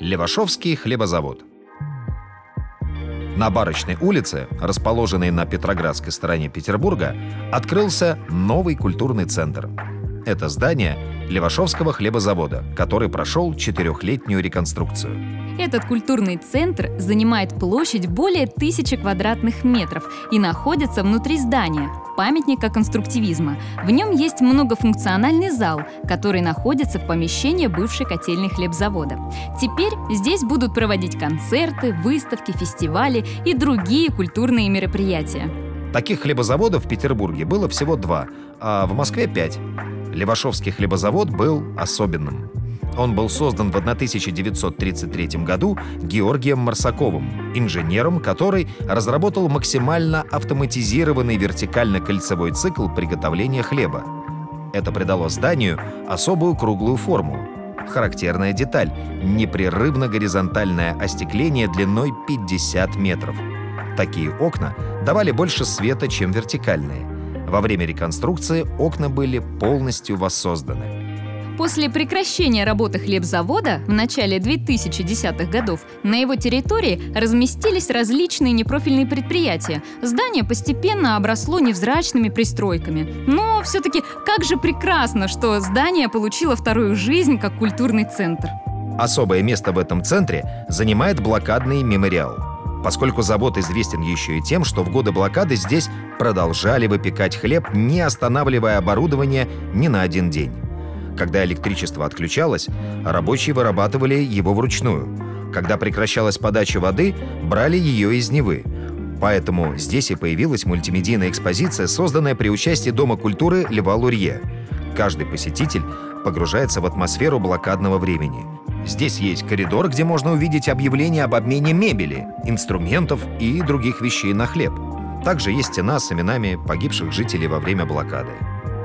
Левашовский хлебозавод. На Барочной улице, расположенной на Петроградской стороне Петербурга, открылся новый культурный центр. Это здание Левашовского хлебозавода, который прошел четырехлетнюю реконструкцию. Этот культурный центр занимает площадь более тысячи квадратных метров и находится внутри здания, памятника конструктивизма. В нем есть многофункциональный зал, который находится в помещении бывшей котельной хлебзавода. Теперь здесь будут проводить концерты, выставки, фестивали и другие культурные мероприятия. Таких хлебозаводов в Петербурге было всего два, а в Москве пять. Левашовский хлебозавод был особенным. Он был создан в 1933 году Георгием Марсаковым, инженером, который разработал максимально автоматизированный вертикально-кольцевой цикл приготовления хлеба. Это придало зданию особую круглую форму. Характерная деталь — непрерывно горизонтальное остекление длиной 50 метров. Такие окна давали больше света, чем вертикальные. Во время реконструкции окна были полностью воссозданы. После прекращения работы хлебзавода в начале 2010-х годов на его территории разместились различные непрофильные предприятия. Здание постепенно обросло невзрачными пристройками. Но все-таки как же прекрасно, что здание получило вторую жизнь как культурный центр. Особое место в этом центре занимает блокадный мемориал. Поскольку завод известен еще и тем, что в годы блокады здесь продолжали выпекать хлеб, не останавливая оборудование ни на один день. Когда электричество отключалось, рабочие вырабатывали его вручную. Когда прекращалась подача воды, брали ее из Невы. Поэтому здесь и появилась мультимедийная экспозиция, созданная при участии Дома культуры Льва Лурье. Каждый посетитель погружается в атмосферу блокадного времени. Здесь есть коридор, где можно увидеть объявления об обмене мебели, инструментов и других вещей на хлеб. Также есть стена с именами погибших жителей во время блокады.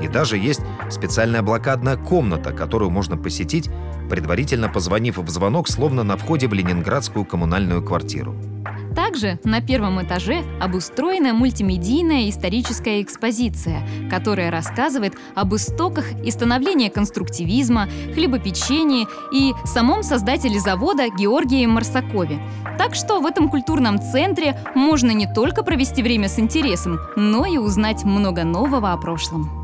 И даже есть специальная блокадная комната, которую можно посетить, предварительно позвонив в звонок, словно на входе в ленинградскую коммунальную квартиру. Также на первом этаже обустроена мультимедийная историческая экспозиция, которая рассказывает об истоках и становлении конструктивизма, хлебопечении и самом создателе завода Георгии Марсакове. Так что в этом культурном центре можно не только провести время с интересом, но и узнать много нового о прошлом.